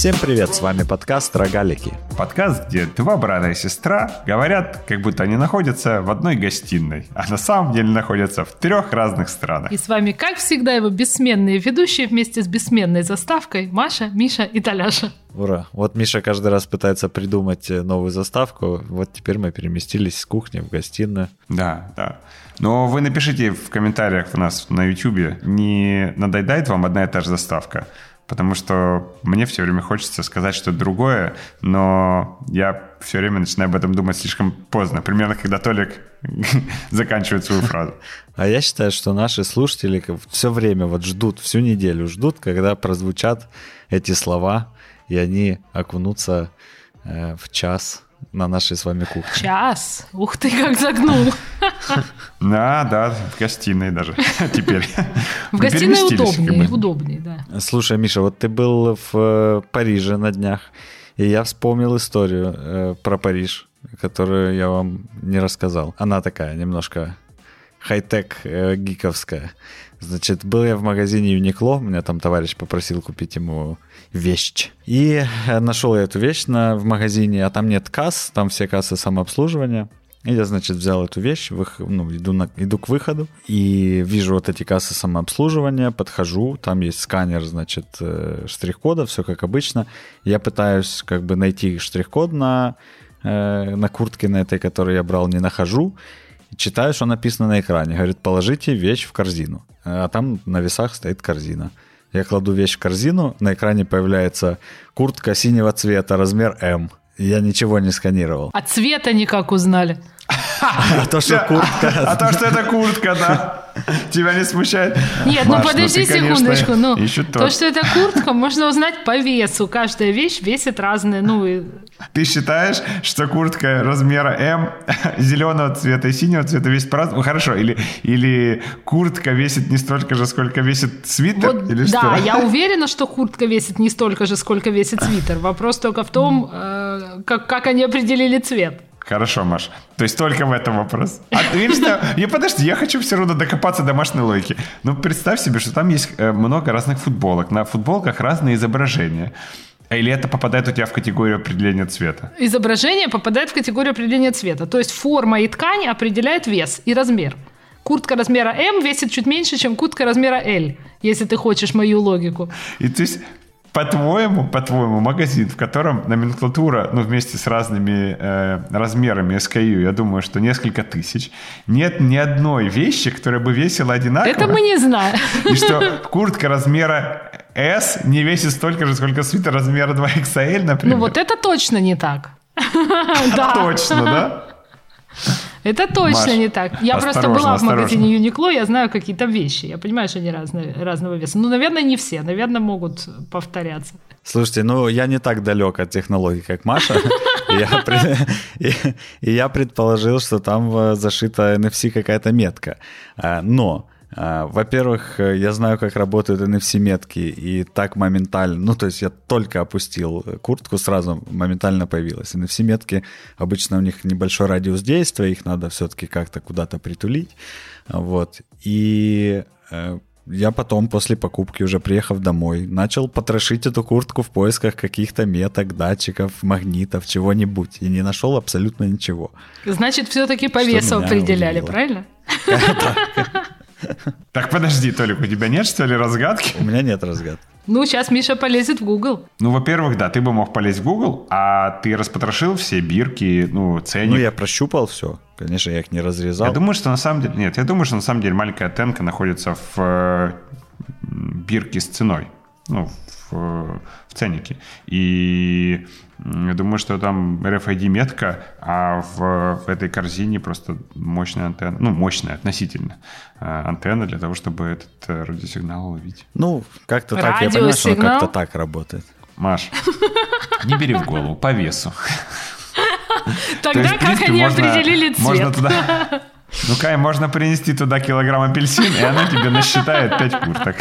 Всем привет, с вами подкаст «Рогалики». Подкаст, где два брата и сестра говорят, как будто они находятся в одной гостиной, а на самом деле находятся в трех разных странах. И с вами, как всегда, его бессменные ведущие вместе с бессменной заставкой Маша, Миша и Таляша. Ура. Вот Миша каждый раз пытается придумать э, новую заставку. Вот теперь мы переместились с кухни в гостиную. Да, да. Но вы напишите в комментариях у нас на YouTube, не надоедает вам одна и та же заставка? Потому что мне все время хочется сказать что-то другое, но я все время начинаю об этом думать слишком поздно. Примерно, когда Толик заканчивает свою фразу. А я считаю, что наши слушатели все время вот ждут, всю неделю ждут, когда прозвучат эти слова, и они окунутся э, в час на нашей с вами кухне. Час? Ух ты, как загнул. Да, да, в гостиной даже теперь. В гостиной удобнее, удобнее, да. Слушай, Миша, вот ты был в э, Париже на днях, и я вспомнил историю э, про Париж, которую я вам не рассказал. Она такая немножко хай-тек э, гиковская. Значит, был я в магазине Uniqlo, меня там товарищ попросил купить ему вещь. И нашел я эту вещь на, в магазине, а там нет касс, там все кассы самообслуживания. И я, значит, взял эту вещь, вых... ну, иду, на... иду к выходу и вижу вот эти кассы самообслуживания, подхожу, там есть сканер, значит, э, штрих-кода, все как обычно. Я пытаюсь как бы найти штрих-код на, э, на куртке на этой, которую я брал, не нахожу. Читаю, что написано на экране. Говорит, положите вещь в корзину. А там на весах стоит корзина. Я кладу вещь в корзину, на экране появляется куртка синего цвета, размер М. Я ничего не сканировал. А цвета никак узнали? А то, что куртка. А то, что это куртка, да. Тебя не смущает? Нет, ну подожди секундочку. Ну, то, что это куртка, можно узнать по весу. Каждая вещь весит разные. Ну, Ты считаешь, что куртка размера М зеленого цвета и синего цвета весит по-разному? Хорошо. Или, или куртка весит не столько же, сколько весит свитер? Вот, или да, что? я уверена, что куртка весит не столько же, сколько весит свитер. Вопрос только в том, э, как, как они определили цвет. Хорошо, Маш. То есть только в этом вопрос. А ты видишь, что... И подожди, я хочу все равно докопаться до Машиной логики. Ну, представь себе, что там есть э, много разных футболок. На футболках разные изображения. Или это попадает у тебя в категорию определения цвета? Изображение попадает в категорию определения цвета. То есть форма и ткань определяют вес и размер. Куртка размера М весит чуть меньше, чем куртка размера L, если ты хочешь мою логику. И то есть по-твоему, по-твоему, магазин, в котором номенклатура, ну, вместе с разными э, размерами SKU, я думаю, что несколько тысяч, нет ни одной вещи, которая бы весила одинаково. Это мы не знаем. И что куртка размера S не весит столько же, сколько свитер размера 2XL, например. Ну, вот это точно не так. Точно, да? Это точно Маш, не так. Я просто была в магазине Uniqlo, я знаю какие-то вещи. Я понимаю, что они разные, разного веса. Ну, наверное, не все. Наверное, могут повторяться. Слушайте, ну я не так далек от технологий, как Маша. И я предположил, что там э, зашита NFC какая-то метка. А, но во-первых, э, я знаю, как работают NFC-метки, и так моментально, ну, то есть я только опустил куртку, сразу моментально появилась. NFC-метки, обычно у них небольшой радиус действия, их надо все-таки как-то куда-то притулить, вот. И э, я потом, после покупки, уже приехав домой, начал потрошить эту куртку в поисках каких-то меток, датчиков, магнитов, чего-нибудь. И не нашел абсолютно ничего. Значит, все-таки по весу определяли, удивило. правильно? Так подожди, Толик, у тебя нет, что ли, разгадки? У меня нет разгадки. Ну, сейчас Миша полезет в Google. Ну, во-первых, да, ты бы мог полезть в Google, а ты распотрошил все бирки, ну, ценник. Ну, я прощупал все. Конечно, я их не разрезал. Я думаю, что на самом деле... Нет, я думаю, что на самом деле маленькая тенка находится в э, бирке с ценой. Ну, в, в ценнике. И я думаю, что там RFID-метка, а в, в этой корзине просто мощная антенна, ну, мощная относительно э, антенна для того, чтобы этот э, радиосигнал уловить. Ну, как-то так, я понимаю, что как-то так работает. Маш, не бери в голову, по весу. Тогда как они определили цвет? Можно туда... Ну, Кай, можно принести туда килограмм апельсин, и она тебе насчитает 5 курток.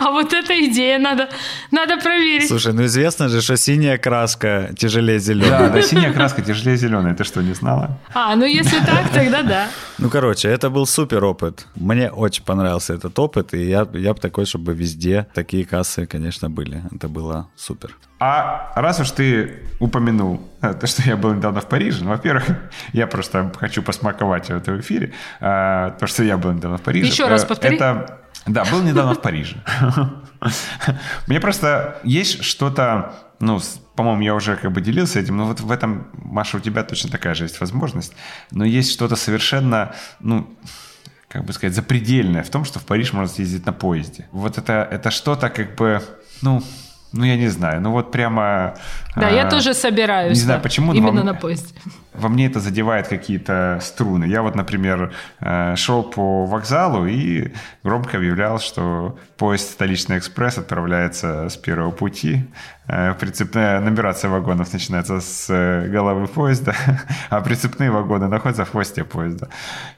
А вот эта идея надо, надо проверить. Слушай, ну известно же, что синяя краска тяжелее зеленой. Да, да, синяя краска тяжелее зеленой. Ты что, не знала? А, ну если так, тогда да. Ну, короче, это был супер опыт. Мне очень понравился этот опыт, и я, я бы такой, чтобы везде такие кассы, конечно, были. Это было супер. А раз уж ты упомянул э, то, что я был недавно в Париже, ну, во-первых, я просто хочу посмаковать это в эфире, э, то, что я был недавно в Париже. Еще раз Э, повтори. Это, да, был недавно в Париже. Мне просто есть что-то, ну, по-моему, я уже как бы делился этим, но вот в этом, Маша, у тебя точно такая же есть возможность, но есть что-то совершенно, ну, как бы сказать, запредельное в том, что в Париж можно съездить на поезде. Вот это, это что-то как бы, ну, ну, я не знаю, ну вот прямо... Да, я а, тоже собираюсь. Не знаю почему, но Именно вам- на поезде. во мне это задевает какие-то струны. Я вот, например, э, шел по вокзалу и громко объявлял, что поезд «Столичный экспресс» отправляется с первого пути. Э, Прицепная нумерация вагонов начинается с э, головы поезда, а прицепные вагоны находятся в хвосте поезда.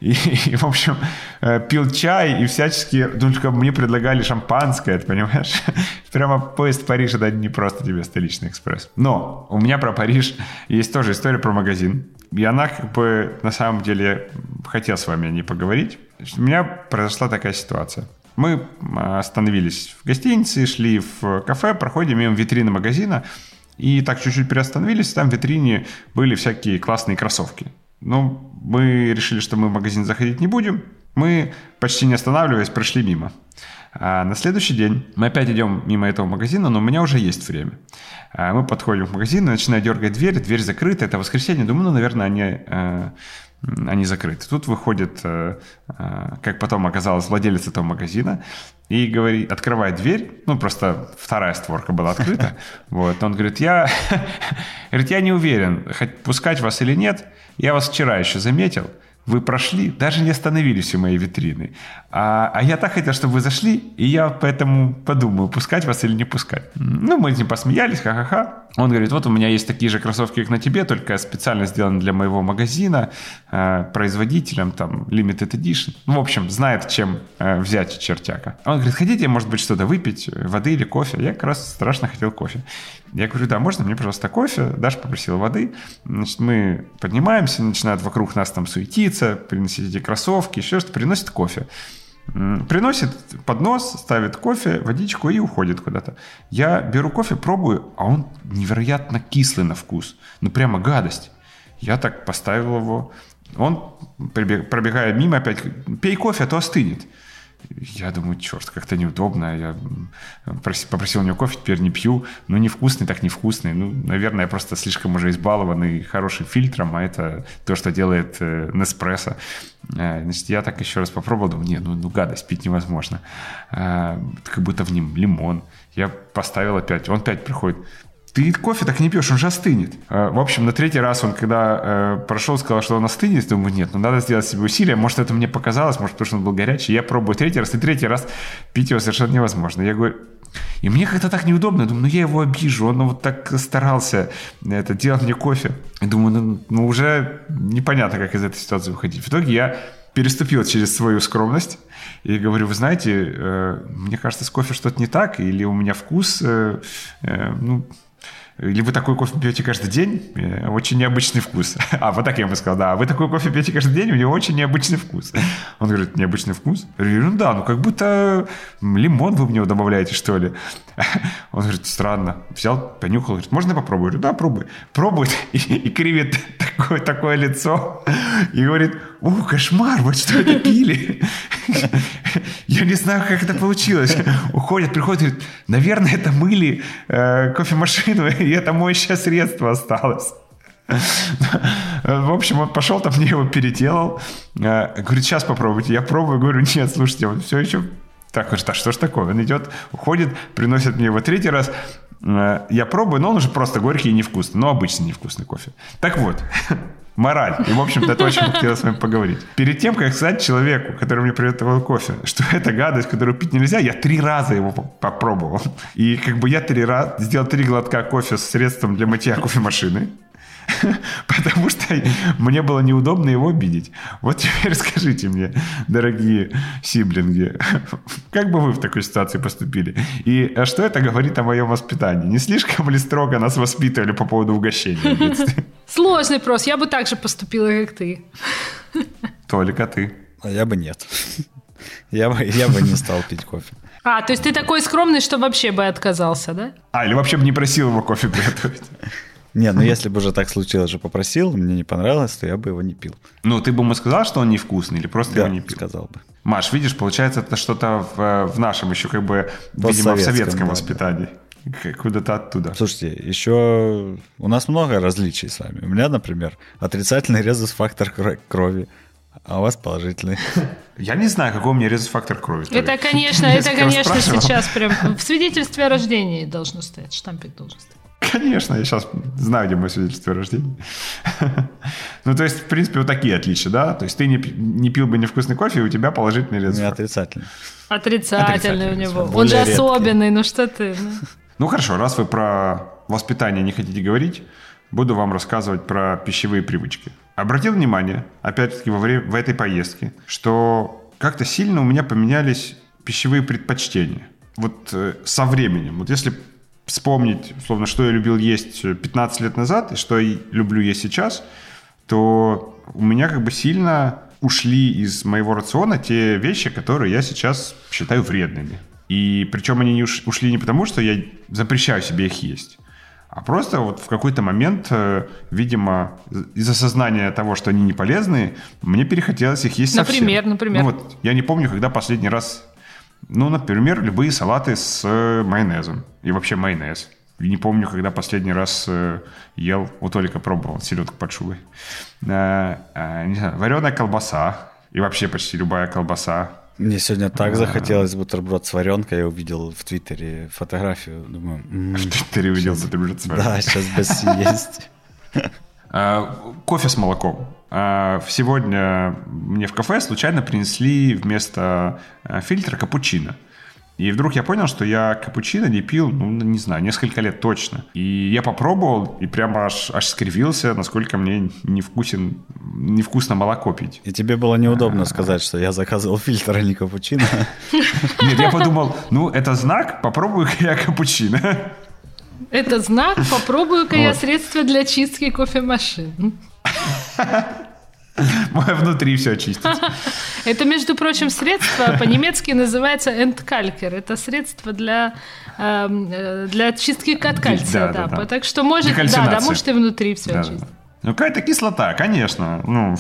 И, и, в общем, э, пил чай и всячески, ну, только мне предлагали шампанское, ты понимаешь? Прямо поезд Париж, это не просто тебе «Столичный экспресс». Но у меня про Париж есть тоже история про магазин. И она как бы на самом деле хотел с вами о ней поговорить. У меня произошла такая ситуация. Мы остановились в гостинице, шли в кафе, проходим мимо витрины магазина, и так чуть-чуть приостановились, там в витрине были всякие классные кроссовки. Ну, мы решили, что мы в магазин заходить не будем. Мы, почти не останавливаясь, прошли мимо. А на следующий день мы опять идем мимо этого магазина, но у меня уже есть время. А Мы подходим к магазину, начинаю дергать дверь, дверь закрыта, это воскресенье, думаю, ну, наверное, они, э, они закрыты. Тут выходит, э, э, как потом оказалось, владелец этого магазина и говорит, открывает дверь, ну, просто вторая створка была открыта, вот, он говорит, я, говорит, я не уверен, пускать вас или нет, я вас вчера еще заметил, вы прошли, даже не остановились у моей витрины. А, а я так хотел, чтобы вы зашли, и я поэтому подумаю, пускать вас или не пускать. Ну, мы с ним посмеялись, ха-ха-ха. Он говорит, вот у меня есть такие же кроссовки, как на тебе, только специально сделаны для моего магазина, э, производителем, там, limited edition. Ну, в общем, знает, чем э, взять чертяка. Он говорит, хотите, может быть, что-то выпить, э, воды или кофе? Я как раз страшно хотел кофе. Я говорю, да, можно мне, пожалуйста, кофе? Даша попросила воды. Значит, мы поднимаемся, начинают вокруг нас там суетиться, приносить эти кроссовки, еще что-то, приносит кофе. Приносит поднос, ставит кофе, водичку и уходит куда-то. Я беру кофе, пробую, а он невероятно кислый на вкус. Ну, прямо гадость. Я так поставил его. Он, пробегая мимо, опять, пей кофе, а то остынет. Я думаю, черт, как-то неудобно. Я попросил у него кофе, теперь не пью. Ну, невкусный, так невкусный. Ну, наверное, я просто слишком уже избалованный хорошим фильтром, а это то, что делает э, Неспрессо. Э, Значит, я так еще раз попробовал, думаю, не, ну, ну гадость, пить невозможно. Э, Как будто в нем лимон. Я поставил опять, он опять приходит. Ты кофе так не пьешь, он же остынет. Э, В общем, на третий раз он, когда э, прошел, сказал, что он остынет, думаю, нет, ну надо сделать себе усилие. Может, это мне показалось, может, потому что он был горячий. Я пробую третий раз, и третий раз пить его совершенно невозможно. Я говорю, и мне как-то так неудобно. Думаю, ну я его обижу. Он вот так старался это делать мне кофе. И думаю, ну, ну уже непонятно, как из этой ситуации выходить. В итоге я переступил через свою скромность и говорю, вы знаете, э, мне кажется, с кофе что-то не так, или у меня вкус, э, э, ну, или вы такой кофе пьете каждый день? Э, Очень необычный вкус. А, вот так я ему сказал, да. Вы такой кофе пьете каждый день? У него очень необычный вкус. Он говорит, необычный вкус? Я говорю, ну да, ну как будто лимон вы в него добавляете, что ли. Он говорит, странно. Взял, понюхал, говорит, можно я попробую? Я говорю, да, пробуй. Пробует и, и кривит такое, такое лицо. И говорит, о, кошмар, вот что это пили. Я не знаю, как это получилось. Уходит, приходит, говорит, наверное, это мыли э, кофемашину, и это моющее средство осталось. В общем, он пошел там, мне его переделал. Э, Говорит, сейчас попробуйте. Я пробую, говорю, нет, слушайте, он все еще... Так, говорит, а что ж такое? Он идет, уходит, приносит мне его третий раз. Э, Я пробую, но он уже просто горький и невкусный. Ну, обычный невкусный кофе. Так вот, мораль. И, в общем-то, это очень хотелось с вами поговорить. Перед тем, как сказать человеку, который мне приготовил кофе, что это гадость, которую пить нельзя, я три раза его по- попробовал. И как бы я три раза сделал три глотка кофе с средством для мытья кофемашины. потому что мне было неудобно его обидеть. Вот теперь скажите мне, дорогие сиблинги, как бы вы в такой ситуации поступили? И а что это говорит о моем воспитании? Не слишком ли строго нас воспитывали по поводу угощения? Сложный вопрос. Я бы так же поступила, как ты. Только ты. А я бы нет. Я бы, я бы не стал пить кофе. А, то есть ты такой скромный, что вообще бы отказался, да? А, или вообще бы не просил его кофе приготовить. Не, ну если бы уже так случилось, что попросил, мне не понравилось, то я бы его не пил. Ну, ты бы ему сказал, что он невкусный, или просто Да, его не пил? сказал бы. Маш, видишь, получается, это что-то в, в нашем еще как бы, видимо, в советском да, воспитании. К- Куда-то оттуда. Слушайте, еще у нас много различий с вами. У меня, например, отрицательный резус-фактор кро- крови, а у вас положительный. Я не знаю, какой у меня резус-фактор крови. Это, конечно, это, конечно, сейчас прям в свидетельстве о рождении должно стоять, штампик должен стоять. Конечно, я сейчас знаю, где мое свидетельство о рождении. Ну, то есть, в принципе, вот такие отличия, да? То есть ты не, не пил бы невкусный кофе, и у тебя положительный меня резус-фактор. отрицательный. Отрицательный Отрицательный, у него. Он же редкий. особенный, ну что ты. ну. Ну, хорошо, раз вы про воспитание не хотите говорить, буду вам рассказывать про пищевые привычки. Обратил внимание, опять-таки, во время, в этой поездке, что как-то сильно у меня поменялись пищевые предпочтения. Вот э, со временем. Вот если вспомнить, условно, что я любил есть 15 лет назад и что я люблю есть сейчас, то у меня как бы сильно ушли из моего рациона те вещи, которые я сейчас считаю вредными. И причем они не уш- ушли не потому, что я запрещаю себе их есть, а просто вот в какой-то момент, э, видимо, из осознания того, что они не полезны, мне перехотелось их есть совсем. Например, например? Ну вот, я не помню, когда последний раз... Ну, например, любые салаты с э, майонезом. И вообще майонез. Не помню, когда последний раз э, ел, вот только пробовал, селедку под шубой. Э, не знаю, вареная колбаса. И вообще почти любая колбаса. Мне сегодня так захотелось бутерброд с варенкой. Я увидел в Твиттере фотографию. Думаю, м, Ты увидел, что ты уже да, сейчас бы съесть. А, Кофе с молоком. А, Сегодня мне в кафе случайно принесли вместо а, фильтра капучино. И вдруг я понял, что я капучино не пил, ну, не знаю, несколько лет точно. И я попробовал, и прямо аж, аж скривился, насколько мне невкусен, невкусно молоко пить. И тебе было неудобно сказать, что я заказывал фильтр, а не капучино. Нет, я подумал, ну, это знак, попробую-ка я капучино. Это знак, попробую-ка я Вот. средства для чистки кофемашин. Мое внутри все очистится. Это, между прочим, средство по-немецки называется энткалькер. Это средство для, эм, э, для чистки от кальция. Да, да, да. Так что может, да, да, может и внутри все Да, да, очистить. да. Ну, какая-то кислота, конечно. Ну,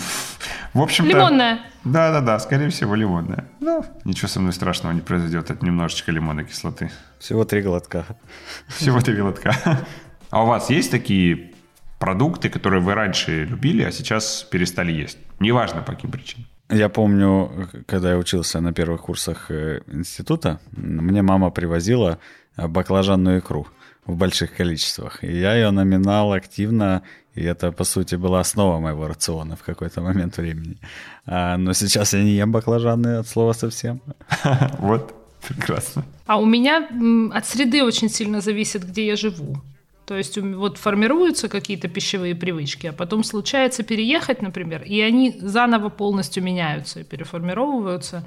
в общем-то... Лимонная. Да-да-да, скорее всего, лимонная. Ну, ничего со мной страшного не произойдет от немножечко лимонной кислоты. Всего три глотка. Всего три глотка. А у вас есть такие продукты, которые вы раньше любили, а сейчас перестали есть? Неважно, по каким причинам. Я помню, когда я учился на первых курсах э, института, мне мама привозила э, баклажанную икру в больших количествах. И я ее номинал активно, и это, по сути, была основа моего рациона в какой-то момент времени. А, но сейчас я не ем баклажаны от слова совсем. Вот, прекрасно. А у меня от среды очень сильно зависит, где я живу. То есть вот формируются какие-то пищевые привычки, а потом случается переехать, например, и они заново полностью меняются и переформировываются.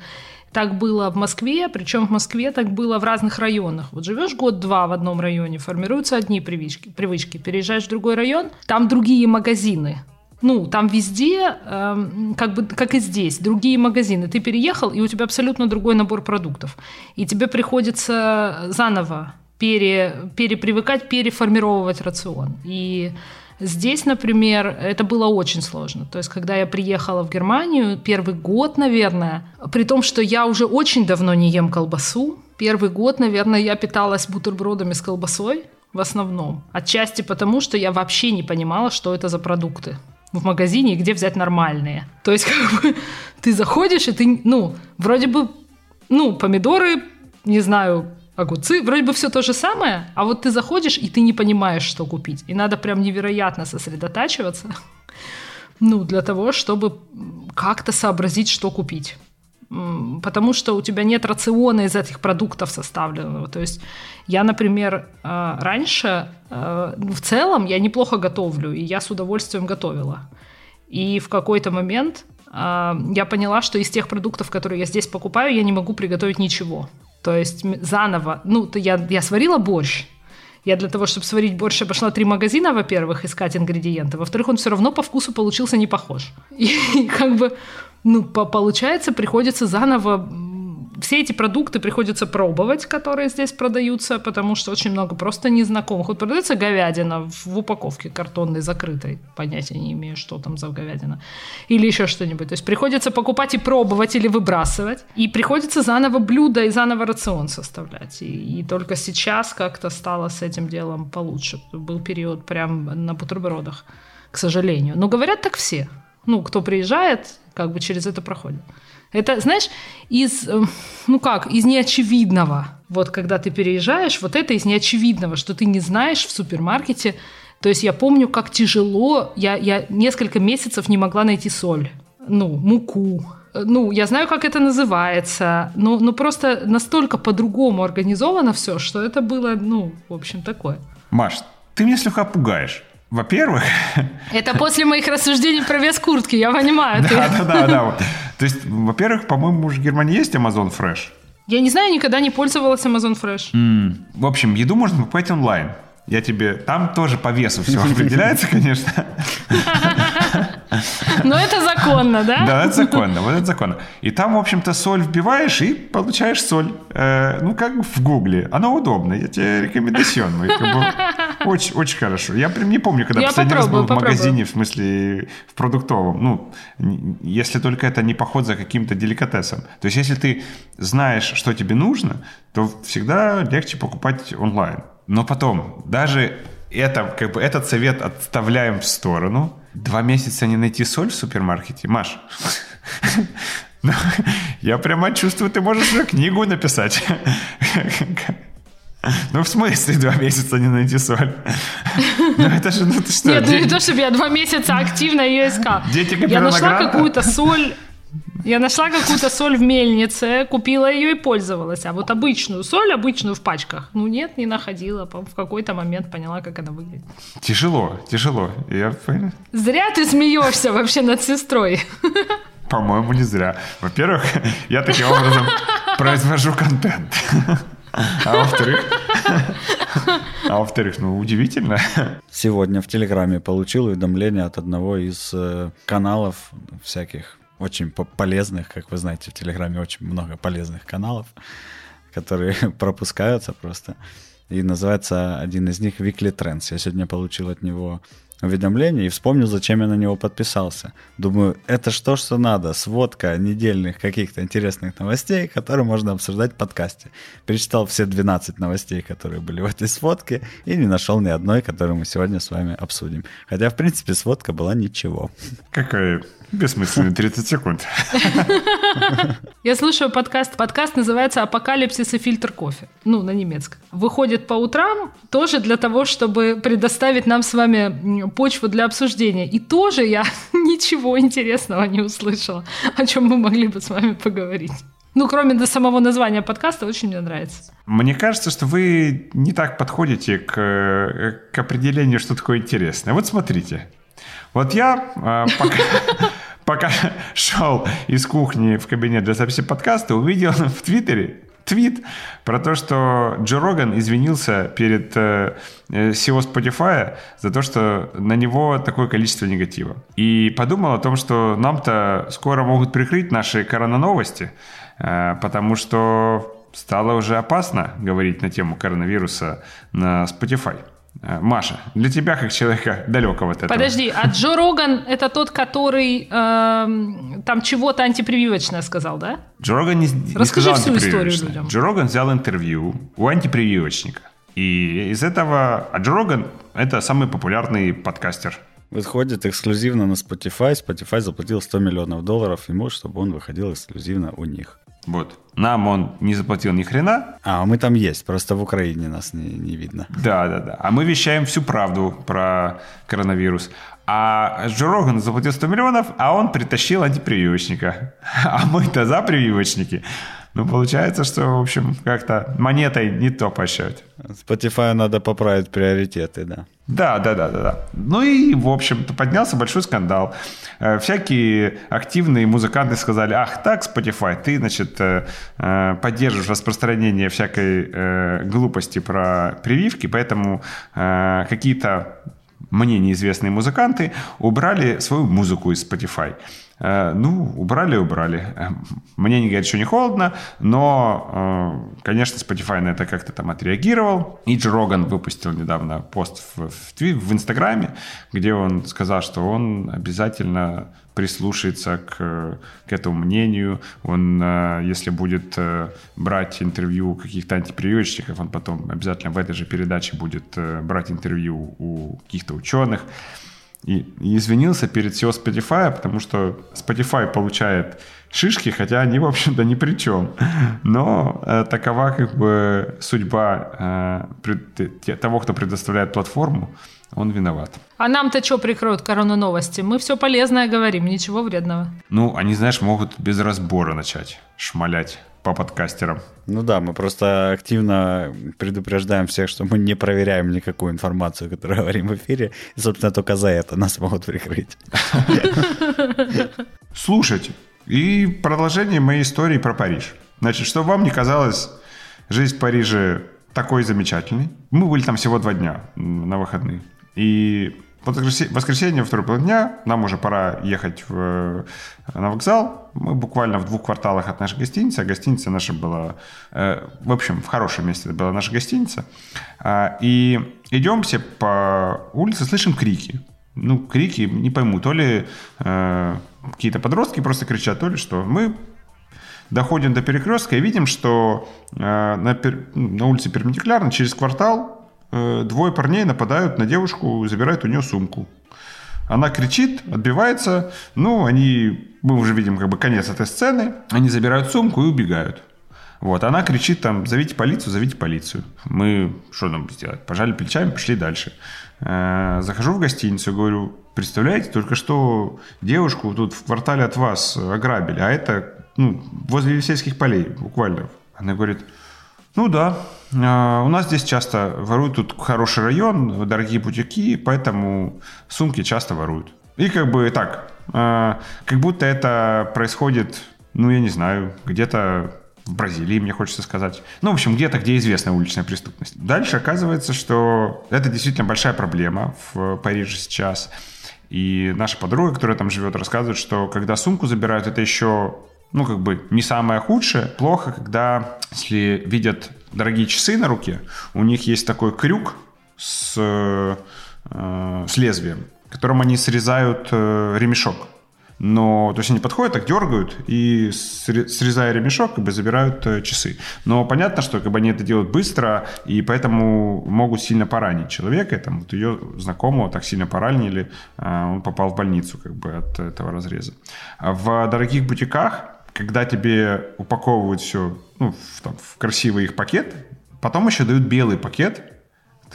Так было в Москве, причем в Москве так было в разных районах. Вот живешь год-два в одном районе, формируются одни привычки, привычки. переезжаешь в другой район, там другие магазины. Ну, там везде, эм, как бы, как и здесь, другие магазины. Ты переехал, и у тебя абсолютно другой набор продуктов. И тебе приходится заново пере, перепривыкать, переформировывать рацион. И здесь, например, это было очень сложно. То есть, когда я приехала в Германию, первый год, наверное, при том, что я уже очень давно не ем колбасу, первый год, наверное, я питалась бутербродами с колбасой в основном. Отчасти потому, что я вообще не понимала, что это за продукты в магазине и где взять нормальные. То есть, как бы, ты заходишь, и ты, ну, вроде бы, ну, помидоры, не знаю, огурцы, вроде бы все то же самое, а вот ты заходишь, и ты не понимаешь, что купить. И надо прям невероятно сосредотачиваться, ну, для того, чтобы как-то сообразить, что купить. потому что у тебя нет рациона из этих продуктов составленного. То есть я, например, э, раньше э, в целом я неплохо готовлю, и я с удовольствием готовила. И в какой-то момент э, я поняла, что из тех продуктов, которые я здесь покупаю, я не могу приготовить ничего. То есть заново, ну, я, я сварила борщ, я для того, чтобы сварить борщ, обошла три магазина, во-первых, искать ингредиенты. Во-вторых, он все равно по вкусу получился не похож. И, как бы ну, получается, приходится заново все эти продукты приходится пробовать, которые здесь продаются, потому что очень много просто незнакомых. Вот продается говядина в упаковке картонной, закрытой. Понятия не имею, что там за говядина. Или еще что-нибудь. То есть приходится покупать и пробовать или выбрасывать. И приходится заново блюдо и заново рацион составлять. И, и только сейчас как-то стало с этим делом получше. Был период прям на бутербродах, к сожалению. Но говорят так все. Ну, кто приезжает, как бы через это проходит. Это, знаешь, из, э, ну как, из неочевидного. Вот когда ты переезжаешь, вот это из неочевидного, что ты не знаешь в супермаркете. То есть я помню, как тяжело, я, я несколько месяцев не могла найти соль, ну, муку, ну, я знаю, как это называется, но, но просто настолько по-другому организовано все, что это было, ну, в общем, такое. Маш, ты меня слегка пугаешь. Во-первых... Это после моих рассуждений про вес куртки, я понимаю. Да, да, да, да. То есть, во-первых, по-моему, в Германии есть Amazon Fresh. Я не знаю, никогда не пользовалась Amazon Fresh. В общем, еду можно покупать онлайн. Я тебе... Там тоже по весу все определяется, конечно. Но это законно, да? Да, это законно, вот это законно. И там, в общем-то, соль вбиваешь и получаешь соль. Э, ну, как в Гугле. Оно удобно. Я тебе рекомендацион. Очень, очень хорошо. Я прям не помню, когда я последний раз был в магазине, в смысле, в продуктовом. Ну, если только это не поход за каким-то деликатесом. То есть, если ты знаешь, что тебе нужно, то всегда легче покупать онлайн. Но потом, даже это, как бы, этот совет отставляем в сторону. Два месяца не найти соль в супермаркете. Маш, ну, я прямо чувствую, ты можешь уже книгу написать. Ну, в смысле два месяца не найти соль? Ну, это же, ну, ты что? Нет, ну не то, чтобы я два месяца активно ее искал. Дети Я нашла какую-то соль я нашла какую-то соль в мельнице, купила ее и пользовалась. А вот обычную соль, обычную в пачках, ну нет, не находила. В какой-то момент поняла, как она выглядит. Тяжело, тяжело. Я понял. Зря ты смеешься вообще над сестрой. По-моему, не зря. Во-первых, я таким образом произвожу контент. А во-вторых, а во-вторых, ну, удивительно. Сегодня в Телеграме получил уведомление от одного из э, каналов всяких очень полезных, как вы знаете, в Телеграме очень много полезных каналов, которые пропускаются просто. И называется один из них Weekly Trends. Я сегодня получил от него уведомление и вспомнил, зачем я на него подписался. Думаю, это что, что надо, сводка недельных каких-то интересных новостей, которые можно обсуждать в подкасте. Перечитал все 12 новостей, которые были в этой сводке, и не нашел ни одной, которую мы сегодня с вами обсудим. Хотя, в принципе, сводка была ничего. Какая бессмысленная 30 секунд. Я слушаю подкаст. Подкаст называется «Апокалипсис и фильтр кофе». Ну, на немецком. Выходит по утрам тоже для того, чтобы предоставить нам с вами почву для обсуждения. И тоже я ничего интересного не услышала, о чем мы могли бы с вами поговорить. Ну, кроме до самого названия подкаста, очень мне нравится. Мне кажется, что вы не так подходите к, э, к определению, что такое интересное. Вот смотрите. Вот я э, пока, пока шел из кухни в кабинет для записи подкаста, увидел в Твиттере твит про то, что Джо Роган извинился перед э, SEO Spotify за то, что на него такое количество негатива. И подумал о том, что нам-то скоро могут прикрыть наши корононовости, э, потому что стало уже опасно говорить на тему коронавируса на Spotify. Э, Маша, для тебя, как человека далекого от этого. Подожди, а Джо Роган – это тот, который э, там чего-то антипрививочное сказал, да? Джо Роган не, не Расскажи сказал всю историю людям. Джо Роган взял интервью у антипрививочника. И из этого... А Джо Роган – это самый популярный подкастер. Выходит эксклюзивно на Spotify. Spotify заплатил 100 миллионов долларов ему, чтобы он выходил эксклюзивно у них. Вот. Нам он не заплатил ни хрена. А, мы там есть, просто в Украине нас не, не видно. Да, да, да. А мы вещаем всю правду про коронавирус. А Джо Роган заплатил 100 миллионов, а он притащил антипрививочника. А мы-то за прививочники. Ну, получается, что, в общем, как-то монетой не то посчет. Spotify надо поправить приоритеты, да. Да, да, да, да, да. Ну и, в общем-то, поднялся большой скандал. Э, всякие активные музыканты сказали, ах так, Spotify, ты, значит, э, э, поддерживаешь распространение всякой глупости про прививки, поэтому какие-то мне неизвестные музыканты убрали свою музыку из Spotify. Э, ну, убрали, убрали. Э, мне, не еще не холодно, но, э, конечно, Spotify на это как-то там отреагировал. И Джо Роган выпустил недавно пост в, в, в Инстаграме, где он сказал, что он обязательно прислушается к, к этому мнению. Он, если будет брать интервью каких-то антипрививочников, он потом обязательно в этой же передаче будет брать интервью у каких-то ученых. И, и извинился перед SEO Spotify, потому что Spotify получает шишки, хотя они, в общем-то, ни при чем. Но э, такова как бы судьба э, пред, того, кто предоставляет платформу, он виноват. А нам-то что прикроют корону новости? Мы все полезное говорим, ничего вредного. Ну, они, знаешь, могут без разбора начать шмалять по подкастерам. Ну да, мы просто активно предупреждаем всех, что мы не проверяем никакую информацию, которую говорим в эфире, и, собственно, только за это нас могут прикрыть. Слушайте, и продолжение моей истории про Париж. Значит, чтобы вам не казалось жизнь в Париже такой замечательной. Мы были там всего два дня на выходные. И в воскресенье, второй полдня, нам уже пора ехать в, э, на вокзал. Мы буквально в двух кварталах от нашей гостиницы. А гостиница наша была, э, в общем, в хорошем месте была наша гостиница. А, и идем все по улице, слышим крики. Ну, крики, не пойму, то ли э, какие-то подростки просто кричат, то ли что. Мы доходим до перекрестка и видим, что на, на улице перпендикулярно через квартал Э, двое парней нападают на девушку, забирают у нее сумку. Она кричит, отбивается. Ну, они, мы уже видим как бы конец этой сцены. Они забирают сумку и убегают. Вот, она кричит там, зовите полицию, зовите полицию. Мы, что нам сделать? Пожали плечами, пошли дальше. Э, захожу в гостиницу, говорю, представляете, только что девушку тут в квартале от вас ограбили, а это ну, возле Елисейских полей буквально. Она говорит, ну да, у нас здесь часто воруют, тут хороший район, дорогие бутики, поэтому сумки часто воруют. И как бы так, а, как будто это происходит, ну я не знаю, где-то в Бразилии, мне хочется сказать. Ну, в общем, где-то, где известна уличная преступность. Дальше оказывается, что это действительно большая проблема в Париже сейчас. И наша подруга, которая там живет, рассказывает, что когда сумку забирают, это еще ну, как бы не самое худшее. Плохо, когда, если видят дорогие часы на руке, у них есть такой крюк с, э, с лезвием, которым они срезают э, ремешок. Но, то есть они подходят, так дергают и, срезая ремешок, как бы забирают э, часы. Но понятно, что как бы они это делают быстро, и поэтому могут сильно поранить человека. Там, вот ее знакомого так сильно поранили, э, он попал в больницу как бы от этого разреза. А в дорогих бутиках когда тебе упаковывают все ну, в, там, в красивый их пакет, потом еще дают белый пакет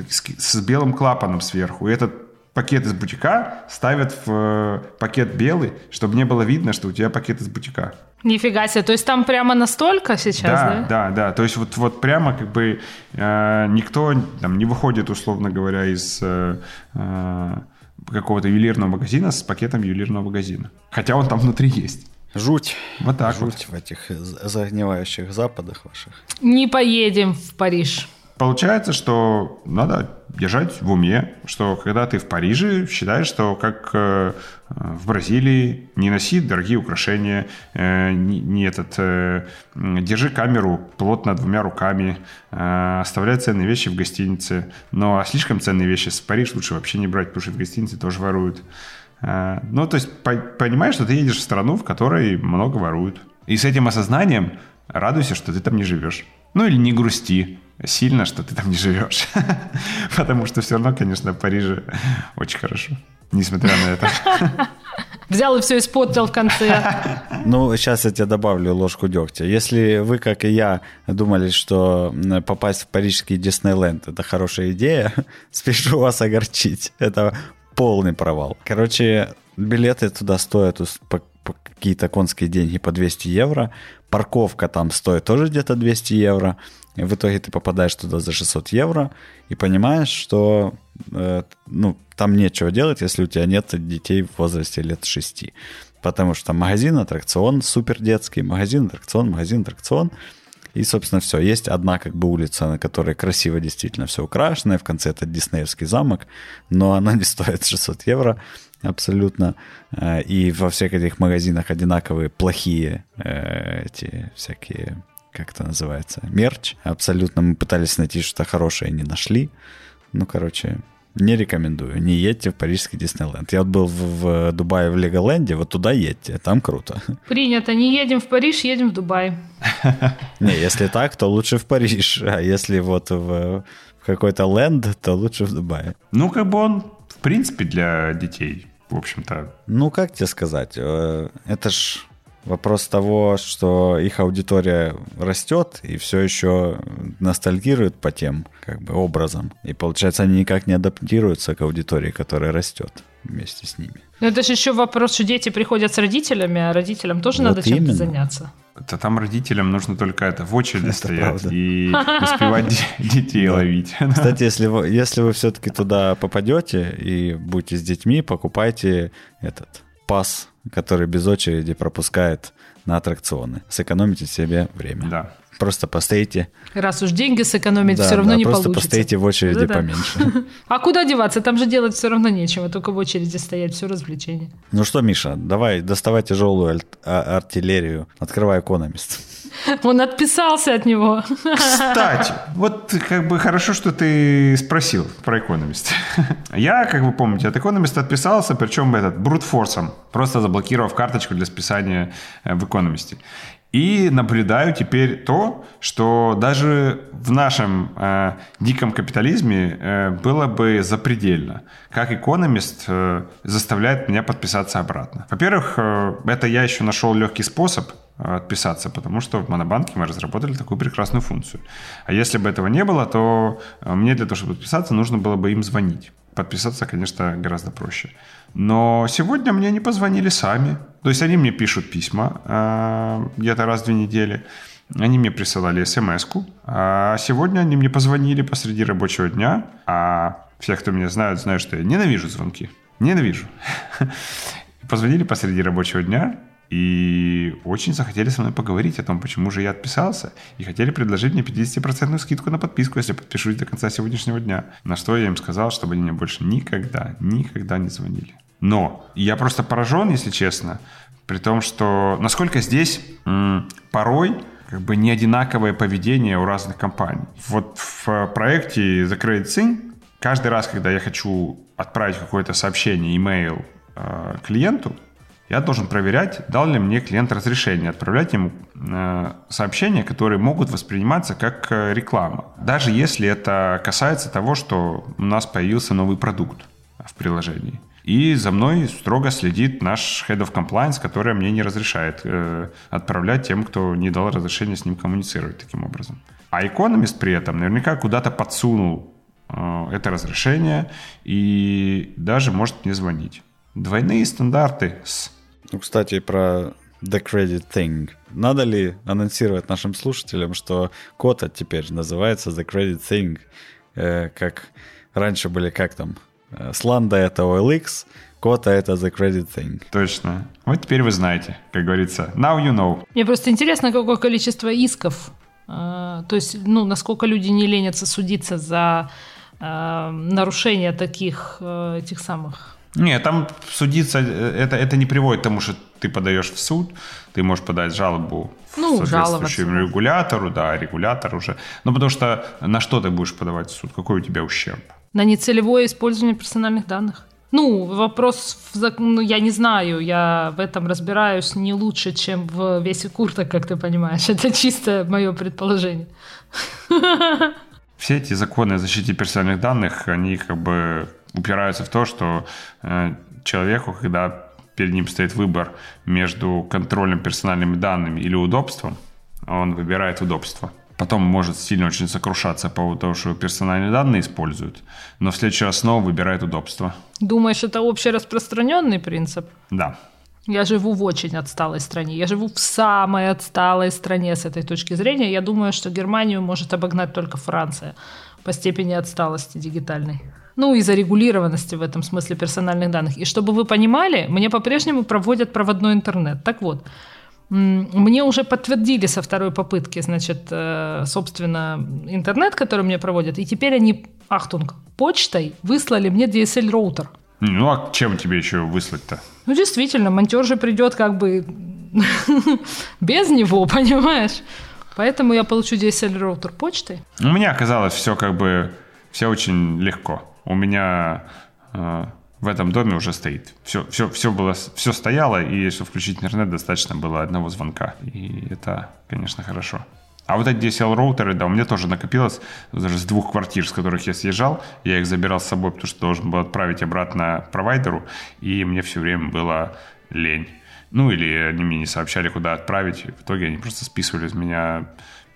с, с белым клапаном сверху. И этот пакет из бутика ставят в э, пакет белый, чтобы не было видно, что у тебя пакет из бутика. Нифига себе, то есть там прямо настолько сейчас, да? Да, да, да. То есть вот, вот прямо как бы э, никто там не выходит, условно говоря, из э, э, какого-то ювелирного магазина с пакетом ювелирного магазина. Хотя он там внутри есть. Жуть. Вот так Жуть вот. в этих загнивающих западах ваших. Не поедем в Париж. Получается, что надо держать в уме, что когда ты в Париже, считаешь, что как э, в Бразилии, не носи дорогие украшения, э, не, не этот, э, держи камеру плотно двумя руками, оставляй ценные вещи в гостинице. Но а слишком ценные вещи с Париж лучше вообще не брать, потому что в гостинице тоже воруют. Э, ну, то есть понимаешь, что ты едешь в страну, в которой много воруют. И с этим осознанием радуйся, что ты там не живешь. Ну или не грусти сильно, что ты там не живешь. Потому что все равно, конечно, в Париже очень хорошо. Несмотря на это. Взял и все испортил в конце. Ну, сейчас я тебе добавлю ложку дегтя. Если вы, как и я, думали, что попасть в парижский Диснейленд – это хорошая идея, спешу вас огорчить. Это полный провал. Короче, билеты туда стоят по, по какие-то конские деньги по 200 евро. Парковка там стоит тоже где-то 200 евро. И в итоге ты попадаешь туда за 600 евро и понимаешь, что э, ну, там нечего делать, если у тебя нет детей в возрасте лет 6. Потому что магазин, аттракцион супер детский, магазин, аттракцион, магазин, аттракцион. И, собственно, все. Есть одна как бы улица, на которой красиво действительно все украшено, и в конце это Диснеевский замок, но она не стоит 600 евро абсолютно. Э, и во всех этих магазинах одинаковые плохие э, эти всякие как это называется, мерч. Абсолютно мы пытались найти что-то хорошее, не нашли. Ну, короче, не рекомендую. Не едьте в парижский Диснейленд. Я вот был в, в Дубае в Леголенде, вот туда едьте, там круто. Принято. Не едем в Париж, едем в Дубай. Не, если так, то лучше в Париж. А если вот в, в какой-то ленд, то лучше в Дубае. Ну, как бы он, в принципе, для детей, в общем-то. Ну, как тебе сказать? Э, это ж Вопрос того, что их аудитория растет и все еще ностальгирует по тем как бы, образом. И получается, они никак не адаптируются к аудитории, которая растет вместе с ними. Но это же еще вопрос, что дети приходят с родителями, а родителям тоже вот надо чем-то заняться. Это там родителям нужно только это в очереди это стоять правда. и успевать детей ловить. Кстати, если вы, если вы все-таки туда попадете и будете с детьми, покупайте этот пас который без очереди пропускает на аттракционы. Сэкономите себе время. Да. Просто постоите. Раз уж деньги сэкономить да, все равно да, не просто получится. постоите в очереди Да-да. поменьше. А куда деваться? Там же делать все равно нечего, только в очереди стоять, все развлечение. Ну что, Миша, давай, доставай тяжелую а- артиллерию, открывай экономист. Он отписался от него. Кстати, вот как бы хорошо, что ты спросил про экономист. Я, как вы помните, от экономиста отписался, причем этот брутфорсом, просто заблокировав карточку для списания э, в экономисте. И наблюдаю теперь то, что даже в нашем э, диком капитализме э, было бы запредельно. Как экономист э, заставляет меня подписаться обратно. Во-первых, э, это я еще нашел легкий способ э, отписаться, потому что в Монобанке мы разработали такую прекрасную функцию. А если бы этого не было, то э, мне для того, чтобы подписаться, нужно было бы им звонить. Подписаться, конечно, гораздо проще. Но сегодня мне не позвонили сами. То есть они мне пишут письма э, где-то раз в две недели. Они мне присылали смс -ку. А сегодня они мне позвонили посреди рабочего дня. А все, кто меня знают, знают, что я ненавижу звонки. Ненавижу. Позвонили посреди рабочего дня и очень захотели со мной поговорить о том, почему же я отписался, и хотели предложить мне 50% скидку на подписку, если подпишусь до конца сегодняшнего дня. На что я им сказал, чтобы они мне больше никогда, никогда не звонили. Но я просто поражен, если честно, при том, что насколько здесь порой как бы не одинаковое поведение у разных компаний. Вот в проекте The Credit Sync каждый раз, когда я хочу отправить какое-то сообщение, имейл э, клиенту, я должен проверять, дал ли мне клиент разрешение отправлять ему э, сообщения, которые могут восприниматься как э, реклама. Даже если это касается того, что у нас появился новый продукт в приложении. И за мной строго следит наш Head of Compliance, который мне не разрешает э, отправлять тем, кто не дал разрешения с ним коммуницировать таким образом. А Economist при этом наверняка куда-то подсунул э, это разрешение и даже может мне звонить. Двойные стандарты с ну, кстати, про The Credit Thing. Надо ли анонсировать нашим слушателям, что Кота теперь называется The Credit Thing, э, как раньше были, как там, Сланда это OLX, Кота это The Credit Thing. Точно. Вот теперь вы знаете, как говорится. Now you know. Мне просто интересно, какое количество исков. Э, то есть, ну, насколько люди не ленятся судиться за э, нарушение таких, э, этих самых нет, там судиться, э, это, это не приводит к тому, что ты подаешь в суд, ты можешь подать жалобу ну, соответствующему регулятору, да, регулятор уже. Ну, потому что на что ты будешь подавать в суд? Какой у тебя ущерб? На нецелевое использование персональных данных. Ну, вопрос, в, ну, я не знаю, я в этом разбираюсь не лучше, чем в весе курток, как ты понимаешь. Это чисто мое предположение. Все эти законы о защите персональных данных, они как бы упираются в то, что э, человеку, когда перед ним стоит выбор между контролем персональными данными или удобством, он выбирает удобство. Потом может сильно очень сокрушаться по поводу того, что персональные данные используют, но в следующий раз снова выбирает удобство. Думаешь, это общераспространенный принцип? Да. Я живу в очень отсталой стране. Я живу в самой отсталой стране с этой точки зрения. Я думаю, что Германию может обогнать только Франция по степени отсталости дигитальной. Ну и зарегулированности в этом смысле персональных данных. И чтобы вы понимали, мне по-прежнему проводят проводной интернет. Так вот, мне уже подтвердили со второй попытки, значит, э, собственно, интернет, который мне проводят, и теперь они, ахтунг, почтой выслали мне DSL-роутер. Ну, а чем тебе еще выслать-то? Ну, действительно, монтер же придет как бы без него, понимаешь? Поэтому я получу DSL-роутер почтой. У меня оказалось все как бы, все очень легко. У меня э, в этом доме уже стоит. Все, все, все, было, все стояло, и если включить интернет, достаточно было одного звонка. И это, конечно, хорошо. А вот эти DSL-роутеры, да, у меня тоже накопилось даже с двух квартир, с которых я съезжал. Я их забирал с собой, потому что должен был отправить обратно провайдеру, и мне все время было лень. Ну, или они мне не сообщали, куда отправить. В итоге они просто списывали из меня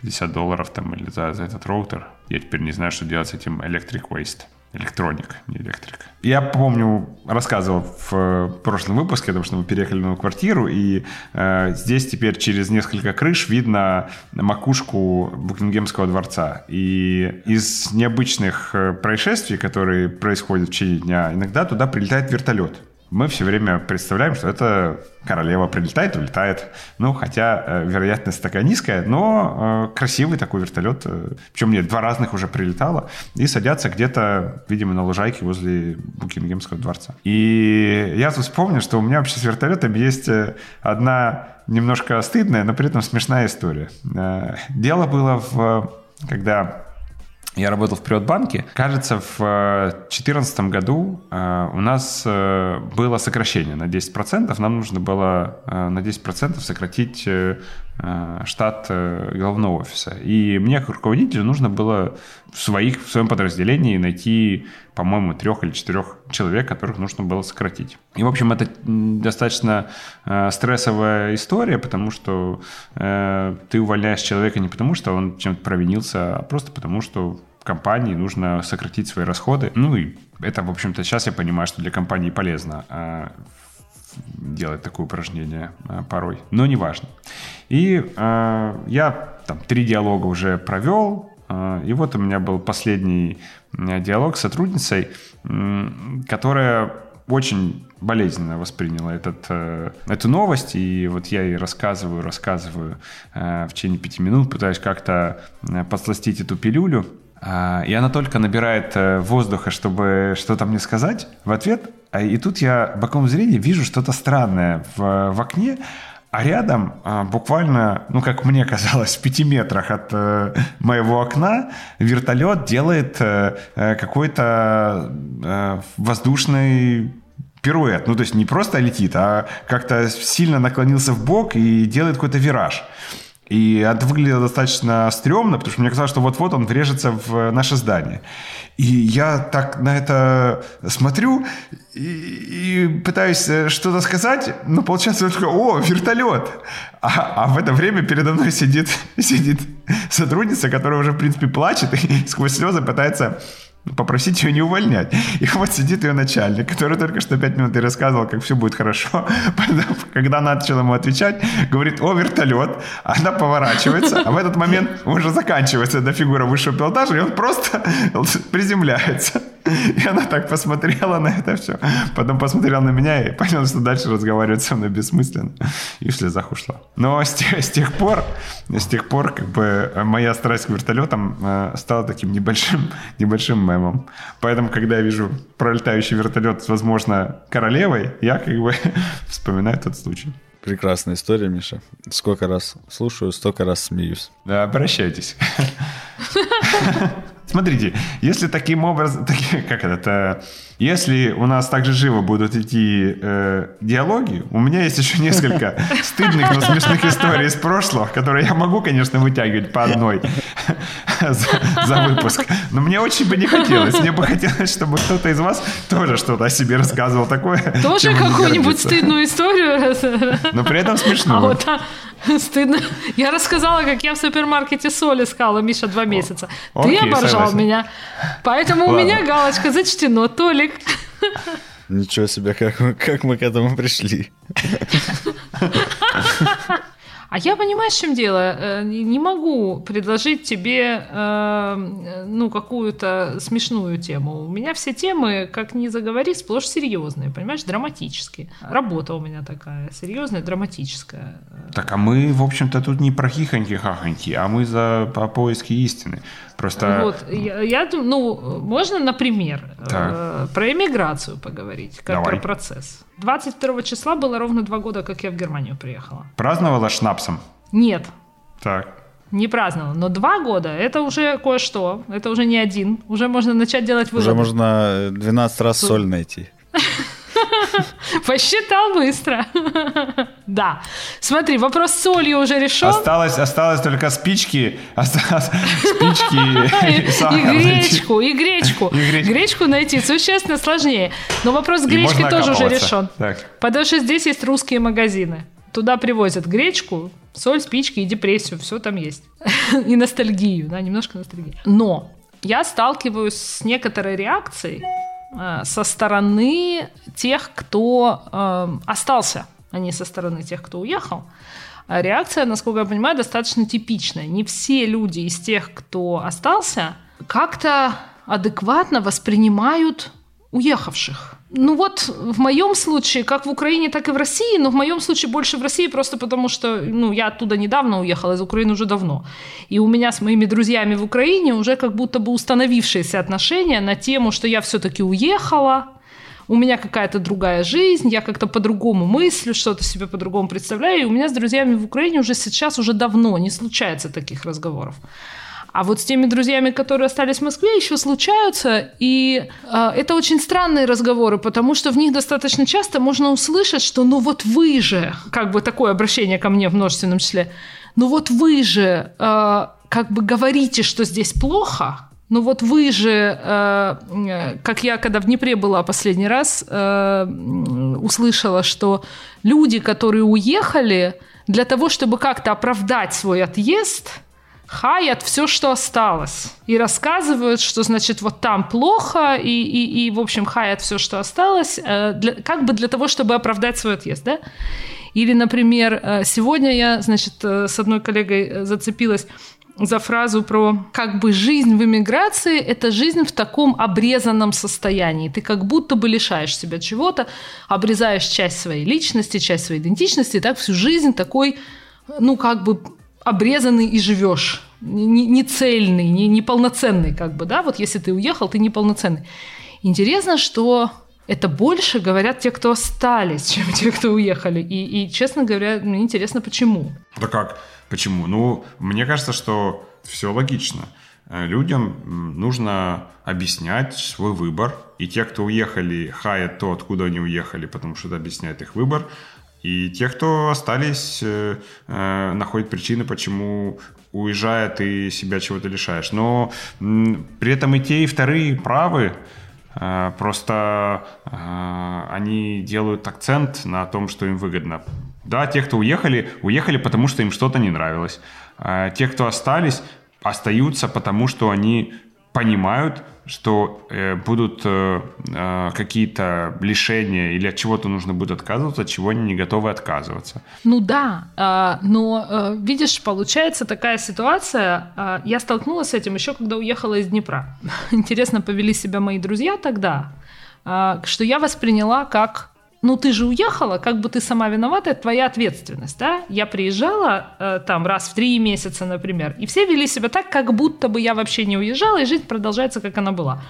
50 долларов там или за, за этот роутер. Я теперь не знаю, что делать с этим Electric Waste. Электроник, не электрик. Я помню, рассказывал в э, прошлом выпуске, потому что мы переехали в новую квартиру, и э, здесь теперь через несколько крыш видно макушку Букингемского дворца. И из необычных э, происшествий, которые происходят в течение дня, иногда туда прилетает вертолет мы все время представляем, что это королева прилетает, улетает. Ну, хотя э, вероятность такая низкая, но э, красивый такой вертолет. Э, причем мне два разных уже прилетало. И садятся где-то, видимо, на лужайке возле Букингемского дворца. И я тут вспомнил, что у меня вообще с вертолетом есть одна немножко стыдная, но при этом смешная история. Дело было в... Когда я работал в Приватбанке. Кажется, в 2014 году э, у нас э, было сокращение на 10%. Нам нужно было э, на 10% сократить штат головного офиса. И мне, как руководителю, нужно было в, своих, в своем подразделении найти, по-моему, трех или четырех человек, которых нужно было сократить. И, в общем, это достаточно стрессовая история, потому что ты увольняешь человека не потому, что он чем-то провинился, а просто потому, что компании нужно сократить свои расходы. Ну и это, в общем-то, сейчас я понимаю, что для компании полезно а, делать такое упражнение а, порой, но не важно. И а, я там три диалога уже провел, и вот у меня был последний диалог с сотрудницей, которая очень болезненно восприняла этот, э, эту новость, и вот я ей рассказываю, рассказываю э, в течение пяти минут, пытаюсь как-то э, подсластить эту пилюлю, и она только набирает э, воздуха, чтобы что-то мне сказать в ответ. А, и тут я боком зрения вижу что-то странное в, в окне, а рядом, а, буквально, ну, как мне казалось, в пяти метрах от э, моего окна вертолет делает э, какой-то воздушный пируэт. Ну, то есть не просто летит, а как-то сильно наклонился в бок и делает какой-то вираж. И это выглядело достаточно стрёмно, потому что мне казалось, что вот-вот он врежется в наше здание. И я так на это смотрю и, и пытаюсь э, что-то сказать, но получается только «О, вертолет!» а, а в это время передо мной сидит, сидит сотрудница, которая уже, в принципе, плачет и сквозь слезы пытается попросить ее не увольнять. И вот сидит ее начальник, который только что пять минут и рассказывал, как все будет хорошо. Когда начал ему отвечать, говорит, о, вертолет. Она поворачивается, а в этот момент уже заканчивается эта фигура высшего пилотажа, и он просто приземляется. И она так посмотрела на это все. Потом посмотрела на меня и поняла, что дальше разговаривать со мной бессмысленно. И в слезах ушла. Но с тех, с тех пор, с тех пор, как бы моя страсть к вертолетам э, стала таким небольшим, небольшим мемом. Поэтому, когда я вижу пролетающий вертолет возможно, королевой, я как бы вспоминаю тот случай. Прекрасная история, Миша. Сколько раз слушаю, столько раз смеюсь. Да, обращайтесь. Смотрите, если таким образом, как это, если у нас также живо будут идти э, диалоги, у меня есть еще несколько стыдных, но смешных историй из прошлого, которые я могу, конечно, вытягивать по одной. за, за выпуск. Но мне очень бы не хотелось. Мне бы хотелось, чтобы кто-то из вас тоже что-то о себе рассказывал такое. Тоже какую-нибудь стыдную историю. Но при этом смешно. А вот стыдно. Я рассказала, как я в супермаркете соль искала, Миша, два месяца. Ты Окей, оборжал согласен. меня. Поэтому у Ладно. меня галочка зачтено. Толик. Ничего себе, как, мы- как мы к этому пришли. А я понимаешь, в чем дело? Э, Не могу предложить тебе э, ну, какую-то смешную тему. У меня все темы, как ни заговори, сплошь серьезные, понимаешь, драматические. Работа у меня такая, серьезная, драматическая. Так, а мы, в общем-то, тут не про хихоньки-хахоньки, а мы за по поиски истины. Просто Вот, я, я ну, можно, например, Так. э, про эмиграцию поговорить, как Давай. про процесс. 22 числа было ровно два года, как я в Германию приехала. праздновала шнапсом. Нет, Так. не праздновала, но два года – это уже кое-что, это уже не один, уже можно начать делать выводы. Уже можно 12 раз соль найти. Посчитал быстро. Да. Смотри, вопрос с солью уже решен. Осталось, осталось только спички, осталось спички и сахар И гречку, и гречку. И гречку. Гречку найти существенно сложнее. Но вопрос с гречкой тоже уже решен. Так. Потому что здесь есть русские магазины. Туда привозят гречку, соль, спички и депрессию. Все там есть. И ностальгию, да, немножко ностальгии. Но я сталкиваюсь с некоторой реакцией со стороны тех, кто э, остался, а не со стороны тех, кто уехал. А Реакция, насколько я понимаю, достаточно типичная. Не все люди из тех, кто остался, как-то адекватно воспринимают уехавших. Ну вот в моем случае, как в Украине, так и в России, но в моем случае больше в России просто потому, что ну, я оттуда недавно уехала, из Украины уже давно. И у меня с моими друзьями в Украине уже как будто бы установившиеся отношения на тему, что я все-таки уехала, у меня какая-то другая жизнь, я как-то по-другому мыслю, что-то себе по-другому представляю. И у меня с друзьями в Украине уже сейчас, уже давно не случается таких разговоров. А вот с теми друзьями, которые остались в Москве, еще случаются. И э, это очень странные разговоры, потому что в них достаточно часто можно услышать, что ну вот вы же, как бы такое обращение ко мне в множественном числе, ну вот вы же э, как бы говорите, что здесь плохо, ну вот вы же, э, как я когда в Днепре была последний раз, э, услышала, что люди, которые уехали, для того, чтобы как-то оправдать свой отъезд, хаят все, что осталось. И рассказывают, что, значит, вот там плохо, и, и, и в общем, хаят все, что осталось, э, для- как бы для того, чтобы оправдать свой отъезд, да? Или, например, э, сегодня я, значит, э, с одной коллегой зацепилась за фразу про как бы жизнь в эмиграции – это жизнь в таком обрезанном состоянии. Ты как будто бы лишаешь себя чего-то, обрезаешь часть своей личности, часть своей идентичности, и так всю жизнь такой, ну, как бы обрезанный и живешь. Не, не цельный, не, неполноценный, как бы, да, вот если ты уехал, ты неполноценный. Интересно, что это больше говорят те, кто остались, чем те, кто уехали. И, и честно говоря, мне интересно, почему. Да как? Почему? Ну, мне кажется, что все логично. Э, Людям нужно объяснять свой выбор. И те, кто уехали, хаят то, откуда они уехали, потому что это объясняет их выбор. И те, кто остались, э, э, находят причины, почему уезжая, ты себя чего-то лишаешь. Но при этом и те, и вторые правы. Э, Просто они делают акцент на том, что им выгодно. Да, те, кто уехали, уехали, потому что им что-то не нравилось. Те, кто остались, остаются, потому что они понимают, что э, будут э, э, какие-то лишения или от чего-то нужно будет отказываться, от чего они не готовы отказываться. Ну да, а, но а, видишь, получается такая ситуация. а, Я столкнулась с этим еще, когда уехала из Днепра. Интересно повели себя мои друзья тогда, а, что я восприняла как ну ты же уехала, как бы ты сама виновата, это твоя ответственность, да? Я приезжала э, там раз в три месяца, например, и все вели себя так, как будто бы я вообще не уезжала, и жизнь продолжается, как она была.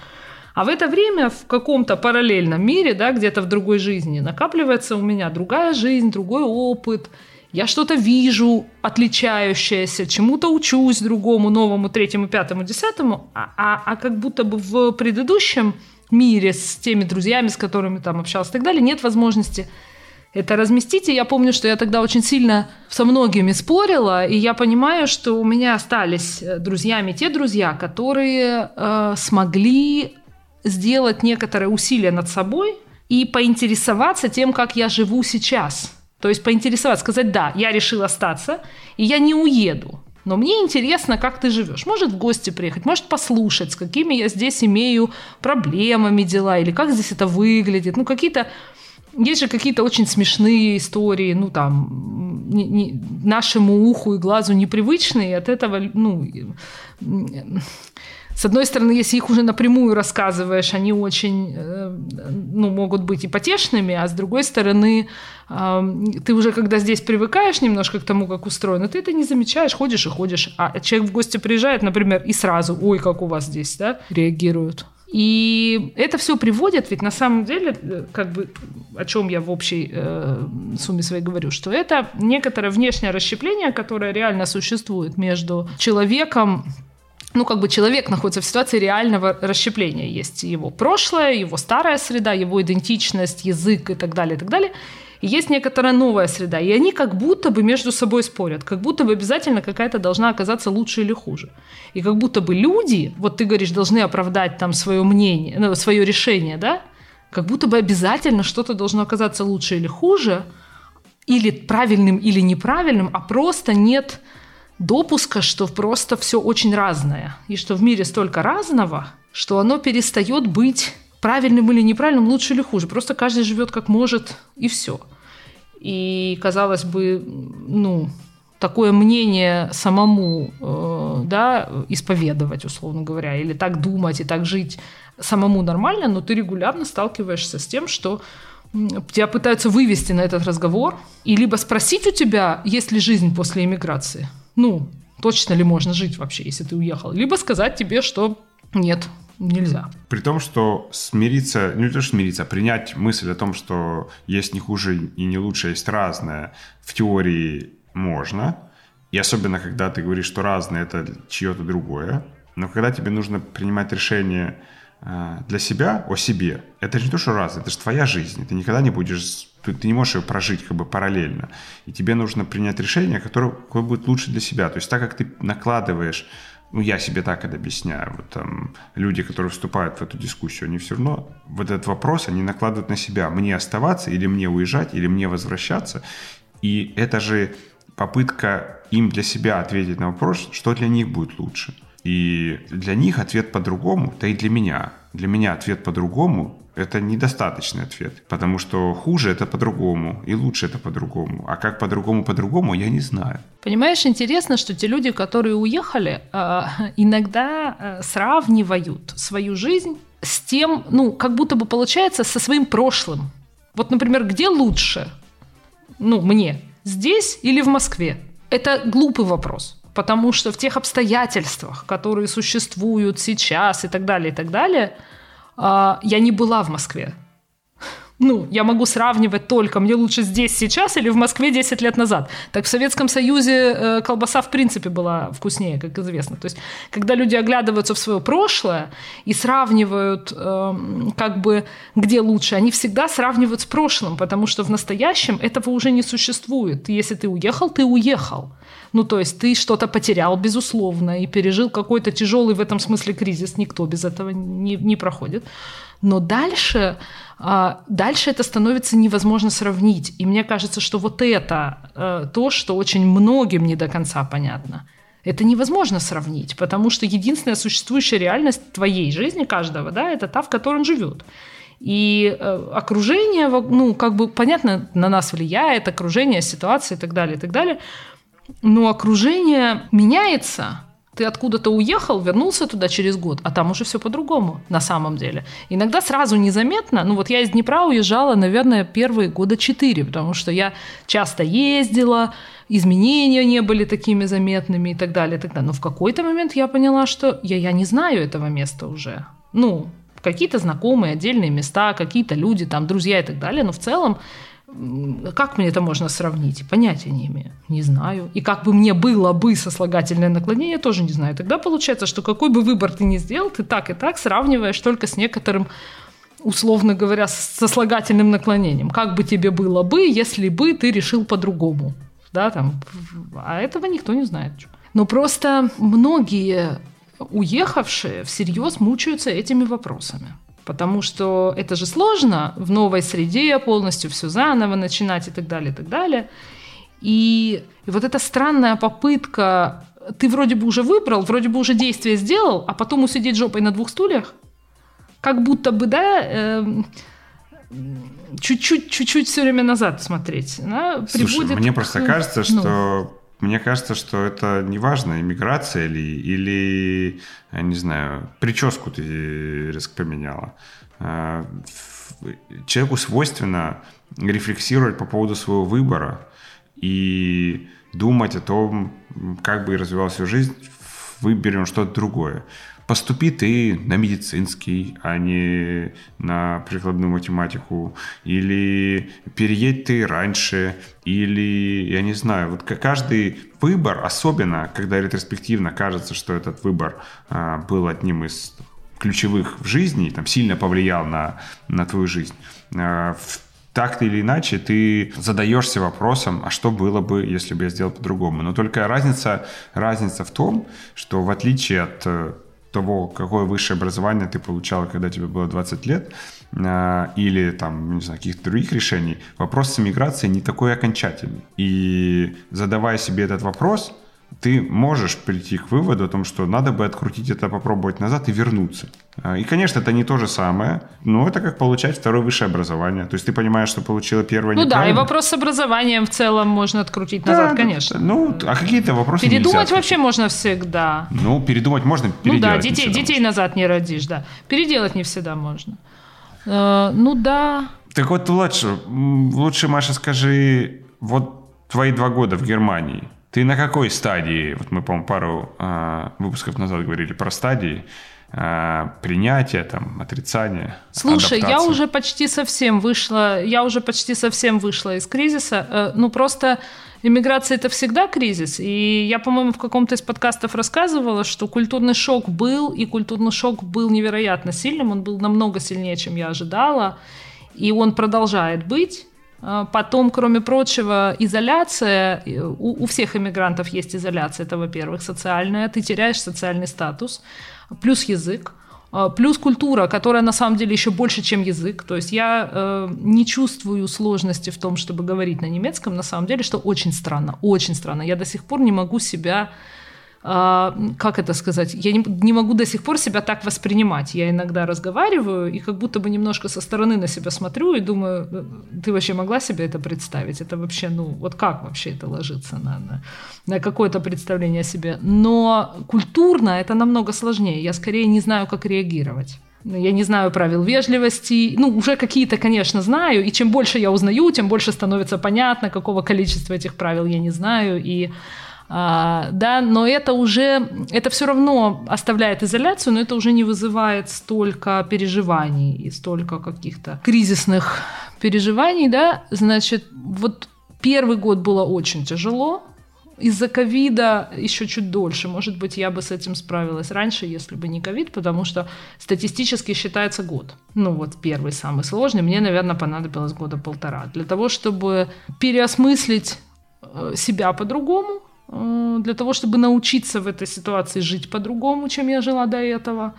А в это время в каком-то параллельном мире, да, где-то в другой жизни, накапливается у меня другая жизнь, другой опыт. Я что-то вижу отличающееся, чему-то учусь другому, новому, третьему, пятому, десятому, а, а, а как будто бы в предыдущем мире с теми друзьями, с которыми там общался и так далее, нет возможности это разместить. И я помню, что я тогда очень сильно со многими спорила, и я понимаю, что у меня остались э, друзьями те друзья, которые э, смогли сделать некоторые усилия над собой и поинтересоваться тем, как я живу сейчас. То есть поинтересоваться, сказать, да, я решил остаться, и я не уеду. Но мне интересно, как ты живешь. Может в гости приехать, может послушать, с какими я здесь имею проблемами дела, или как здесь это выглядит. Ну, какие-то есть же какие-то очень смешные истории, ну там не, не, нашему уху и глазу непривычные, от этого, ну, с одной стороны, если их уже напрямую рассказываешь, они очень, э, ну, могут быть и потешными, а с другой стороны, ты уже когда здесь привыкаешь немножко к тому, как устроено, ты это не замечаешь, ходишь и ходишь, а человек в гости приезжает, например, и сразу, ой, как у вас здесь, да, реагируют. И это все приводит, ведь на самом деле, э, как бы, о чем я в общей э, сумме своей говорю, что это некоторое внешнее расщепление, которое реально существует между человеком, ну, как бы человек находится в ситуации реального расщепления. Есть его прошлое, его старая среда, его идентичность, язык и так далее, и так далее – и есть некоторая новая среда, и они как будто бы между собой спорят, как будто бы обязательно какая-то должна оказаться лучше или хуже. И как будто бы люди, вот ты говоришь, должны оправдать там свое мнение, ну, свое решение, да, как будто бы обязательно что-то должно оказаться лучше или хуже, или правильным, или неправильным, а просто нет допуска, что просто все очень разное, и что в мире столько разного, что оно перестает быть правильным или неправильным, лучше или хуже. Просто каждый живет как может, и все. И, казалось бы, ну, такое мнение самому э, да, исповедовать, условно говоря, или так думать и так жить самому нормально, но ты регулярно сталкиваешься с тем, что тебя пытаются вывести на этот разговор и либо спросить у тебя, есть ли жизнь после иммиграции. Ну, точно ли можно жить вообще, если ты уехал. Либо сказать тебе, что нет, нельзя. При том, что смириться, ну не то, что смириться, а принять мысль о том, что есть не хуже и не лучше, есть разное, в теории можно. И особенно, когда ты говоришь, что разное – это чье-то другое. Но когда тебе нужно принимать решение э, для себя, о себе, это же не то, что разное, это же твоя жизнь. Ты никогда не будешь, ты, не можешь ее прожить как бы параллельно. И тебе нужно принять решение, которое, которое будет лучше для себя. То есть так как ты накладываешь ну, я себе так это объясняю, вот там люди, которые вступают в эту дискуссию, они все равно вот этот вопрос, они накладывают на себя, мне оставаться или мне уезжать, или мне возвращаться. И это же попытка им для себя ответить на вопрос, что для них будет лучше. И для них ответ по-другому, да и для меня. Для меня ответ по-другому это недостаточный ответ, потому что хуже это по-другому, и лучше это по-другому. А как по-другому по-другому, я не знаю. Понимаешь, интересно, что те люди, которые уехали, э, иногда э, сравнивают свою жизнь с тем, ну, как будто бы получается со своим прошлым. Вот, например, где лучше? Ну, мне, здесь или в Москве? Это глупый вопрос потому что в тех обстоятельствах, которые существуют сейчас и так далее, и так далее, я не была в Москве. Ну, я могу сравнивать только, мне лучше здесь сейчас или в Москве 10 лет назад. Так в Советском Союзе э, колбаса в принципе была вкуснее, как известно. То есть, когда люди оглядываются в свое прошлое и сравнивают, э, как бы, где лучше, они всегда сравнивают с прошлым, потому что в настоящем этого уже не существует. Если ты уехал, ты уехал. Ну, то есть ты что-то потерял, безусловно, и пережил какой-то тяжелый в этом смысле кризис. Никто без этого не, не проходит. Но дальше, а, дальше это становится невозможно сравнить. И мне кажется, что вот это э, то, что очень многим не до конца понятно. Это невозможно сравнить, потому что единственная существующая реальность твоей жизни, каждого, да, это та, в которой он живет. И э, окружение, ну, как бы, понятно, на нас влияет, окружение, ситуация и так далее, и так далее но окружение меняется. Ты откуда-то уехал, вернулся туда через год, а там уже все по-другому на самом деле. Иногда сразу незаметно. Ну вот я из Днепра уезжала, наверное, первые года четыре, потому что я часто ездила, изменения не были такими заметными и так далее, и так далее. Но в какой-то момент я поняла, что я, я не знаю этого места уже. Ну, какие-то знакомые отдельные места, какие-то люди, там, друзья и так далее, но в целом как мне это можно сравнить? Понятия не имею. Не знаю. И как бы мне было бы сослагательное наклонение, тоже не знаю. Тогда получается, что какой бы выбор ты ни сделал, ты так и так сравниваешь только с некоторым условно говоря, сослагательным наклонением. Как бы тебе было бы, если бы ты решил по-другому. Да, там, а этого никто не знает. Но просто многие уехавшие всерьез мучаются этими вопросами. Потому что это же сложно в новой среде полностью все заново начинать и так далее, и так далее. И, и вот эта странная попытка, ты вроде бы уже выбрал, вроде бы уже действие сделал, а потом усидеть жопой на двух стульях, как будто бы, да, э, чуть-чуть, чуть-чуть все время назад смотреть. Да, Слушай, приводит мне к, просто кажется, ну, что мне кажется, что это не важно, иммиграция ли, или, я не знаю, прическу ты резко поменяла. А, человеку свойственно рефлексировать по поводу своего выбора и думать о том, как бы развивалась его жизнь, выберем что-то другое поступи ты на медицинский, а не на прикладную математику, или переедь ты раньше, или, я не знаю, вот каждый выбор, особенно когда ретроспективно кажется, что этот выбор а, был одним из ключевых в жизни, там, сильно повлиял на, на твою жизнь, а, так или иначе ты задаешься вопросом, а что было бы, если бы я сделал по-другому. Но только разница, разница в том, что в отличие от э, того, какое высшее образование ты получала, когда тебе было 20 лет, а, или там, не знаю, каких-то других решений, вопрос с иммиграцией не такой окончательный. И задавая себе этот вопрос, ты можешь прийти к выводу о том, что надо бы открутить это, попробовать назад и вернуться. А, и, конечно, это не то же самое, но это как получать второе высшее образование. То есть ты понимаешь, что получила первое Ну да, и вопрос с образованием в целом можно открутить да, назад, конечно. Ну, а какие-то вопросы Передумать вообще можно всегда. Ну, передумать можно, переделать Ну да, детей, детей назад не родишь, да. Переделать не всегда можно. Э, ну да. Так вот лучше, лучше, Маша, скажи, вот твои два года в Германии – ты на какой стадии, вот мы, по-моему, пару э, выпусков назад говорили про стадии, э, принятия, там, отрицания. Слушай, адаптации. я уже почти совсем вышла, я уже почти совсем вышла из кризиса. Э, ну, просто иммиграция это всегда кризис. И я, по-моему, в каком-то из подкастов рассказывала, что культурный шок был, и культурный шок был невероятно сильным, он был намного сильнее, чем я ожидала. И он продолжает быть. А, потом, кроме прочего, изоляция. У, у всех иммигрантов есть изоляция, это, во-первых, социальная. Ты теряешь социальный статус. Плюс язык. А, плюс культура, которая на самом деле еще больше, чем язык. То есть я э, не чувствую сложности в том, чтобы говорить на немецком, на самом деле, что очень странно, очень странно. Я до сих пор не могу себя как это сказать, я не, не могу до сих пор себя так воспринимать. Я иногда разговариваю и как будто бы немножко со стороны на себя смотрю и думаю, «Э, ты вообще могла себе это представить? Это вообще, ну, вот как вообще это ложится на, на, на какое-то представление о себе? Но культурно это намного сложнее. Я скорее не знаю, как реагировать. Я не знаю правил вежливости. Ну, уже какие-то, конечно, знаю. И чем больше я узнаю, тем больше становится понятно, какого количества этих правил я не знаю. И а, да, но это уже, это все равно оставляет изоляцию, но это уже не вызывает столько переживаний и столько каких-то кризисных переживаний, да, значит, вот первый год было очень тяжело, из-за ковида еще чуть дольше. Может быть, я бы с этим справилась раньше, если бы не ковид, потому что статистически считается год. Ну вот первый самый сложный. Мне, наверное, понадобилось года полтора для того, чтобы переосмыслить э, себя по-другому, для того, чтобы научиться в этой ситуации жить по-другому, чем я жила до этого.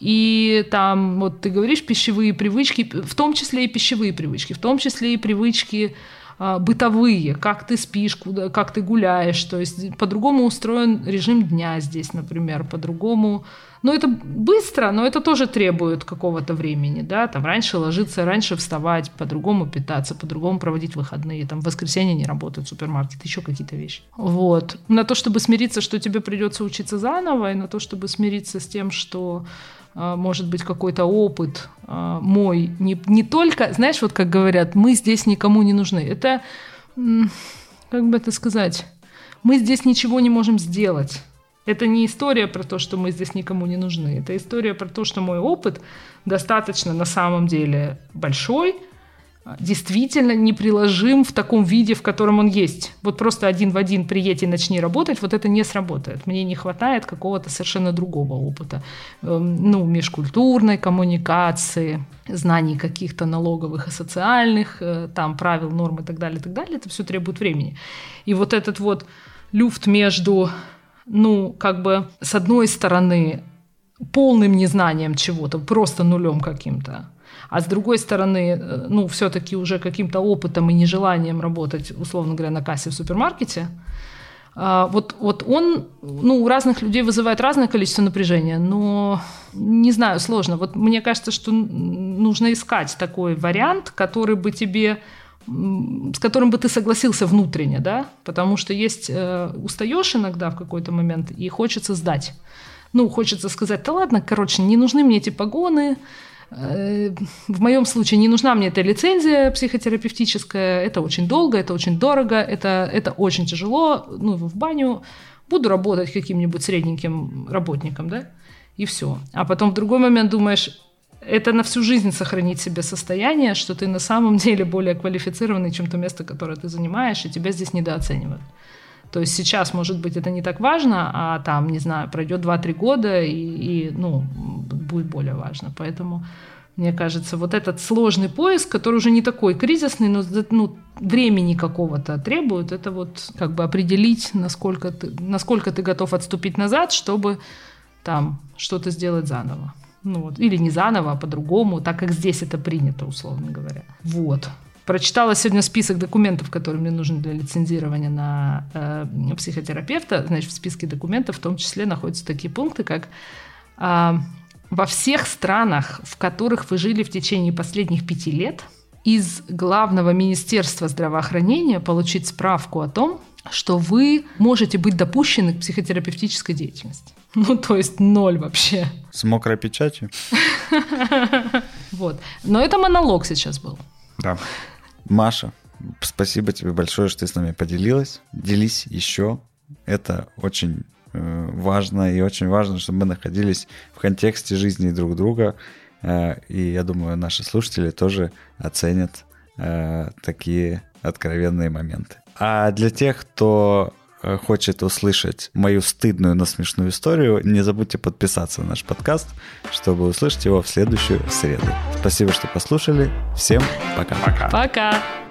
И там, вот ты говоришь, пищевые привычки, в том числе и пищевые привычки, в том числе и привычки а, бытовые, как ты спишь, куда, как ты гуляешь, то есть по-другому устроен режим дня здесь, например, по-другому но это быстро, но это тоже требует какого-то времени, да, там раньше ложиться, раньше вставать, по-другому питаться, по-другому проводить выходные, там в воскресенье не работают супермаркеты, еще какие-то вещи. Вот. На то, чтобы смириться, что тебе придется учиться заново, и на то, чтобы смириться с тем, что а, может быть какой-то опыт а, мой, не, не только, знаешь, вот как говорят, мы здесь никому не нужны. Это, как бы это сказать, мы здесь ничего не можем сделать это не история про то, что мы здесь никому не нужны. Это история про то, что мой опыт достаточно на самом деле большой, действительно неприложим в таком виде, в котором он есть. Вот просто один в один приедь и начни работать, вот это не сработает. Мне не хватает какого-то совершенно другого опыта. Эм, ну, межкультурной коммуникации, знаний каких-то налоговых и социальных, э, там правил, норм и так далее, и так далее. Это все требует времени. И вот этот вот люфт между, ну, как бы, с одной стороны, полным незнанием чего-то, просто нулем каким-то, а с другой стороны, э, ну, все-таки уже каким-то опытом и нежеланием работать, условно говоря, на кассе в супермаркете, а, вот, вот он, ну, у разных людей вызывает разное количество напряжения, но не знаю, сложно. Вот мне кажется, что нужно искать такой вариант, который бы тебе с которым бы ты согласился внутренне, да, потому что есть, э, устаешь иногда в какой-то момент и хочется сдать. Ну, хочется сказать, да ладно, короче, не нужны мне эти погоны, Э, в моем случае не нужна мне эта лицензия психотерапевтическая, это очень долго, это очень дорого, это, это очень тяжело, ну, в баню, буду работать каким-нибудь средненьким работником, да, и все. А потом в другой момент думаешь, это на всю жизнь сохранить себе состояние, что ты на самом деле более квалифицированный, чем то место, которое ты занимаешь, и тебя здесь недооценивают. То есть сейчас, может быть, это не так важно, а там, не знаю, пройдет 2-3 года, и, и ну, будет более важно. Поэтому, мне кажется, вот этот сложный поиск, который уже не такой кризисный, но ну, времени какого-то требует, это вот как бы определить, насколько ты, насколько ты готов отступить назад, чтобы там что-то сделать заново. Ну вот. Или не заново, а по-другому, так как здесь это принято, условно говоря. Вот. Прочитала сегодня список документов, которые мне нужны для лицензирования на э, психотерапевта. Значит, в списке документов в том числе находятся такие пункты, как э, во всех странах, в которых вы жили в течение последних пяти лет, из главного министерства здравоохранения получить справку о том, что вы можете быть допущены к психотерапевтической деятельности. Ну, то есть ноль вообще. С мокрой печатью? Вот. Но это монолог сейчас был. Да. Маша, спасибо тебе большое, что ты с нами поделилась. Делись еще. Это очень э, важно и очень важно, чтобы мы находились в контексте жизни друг друга. Э, и я думаю, наши слушатели тоже оценят э, такие откровенные моменты. А для тех, кто хочет услышать мою стыдную, но смешную историю, не забудьте подписаться на наш подкаст, чтобы услышать его в следующую среду. Спасибо, что послушали. Всем пока. Пока. Пока.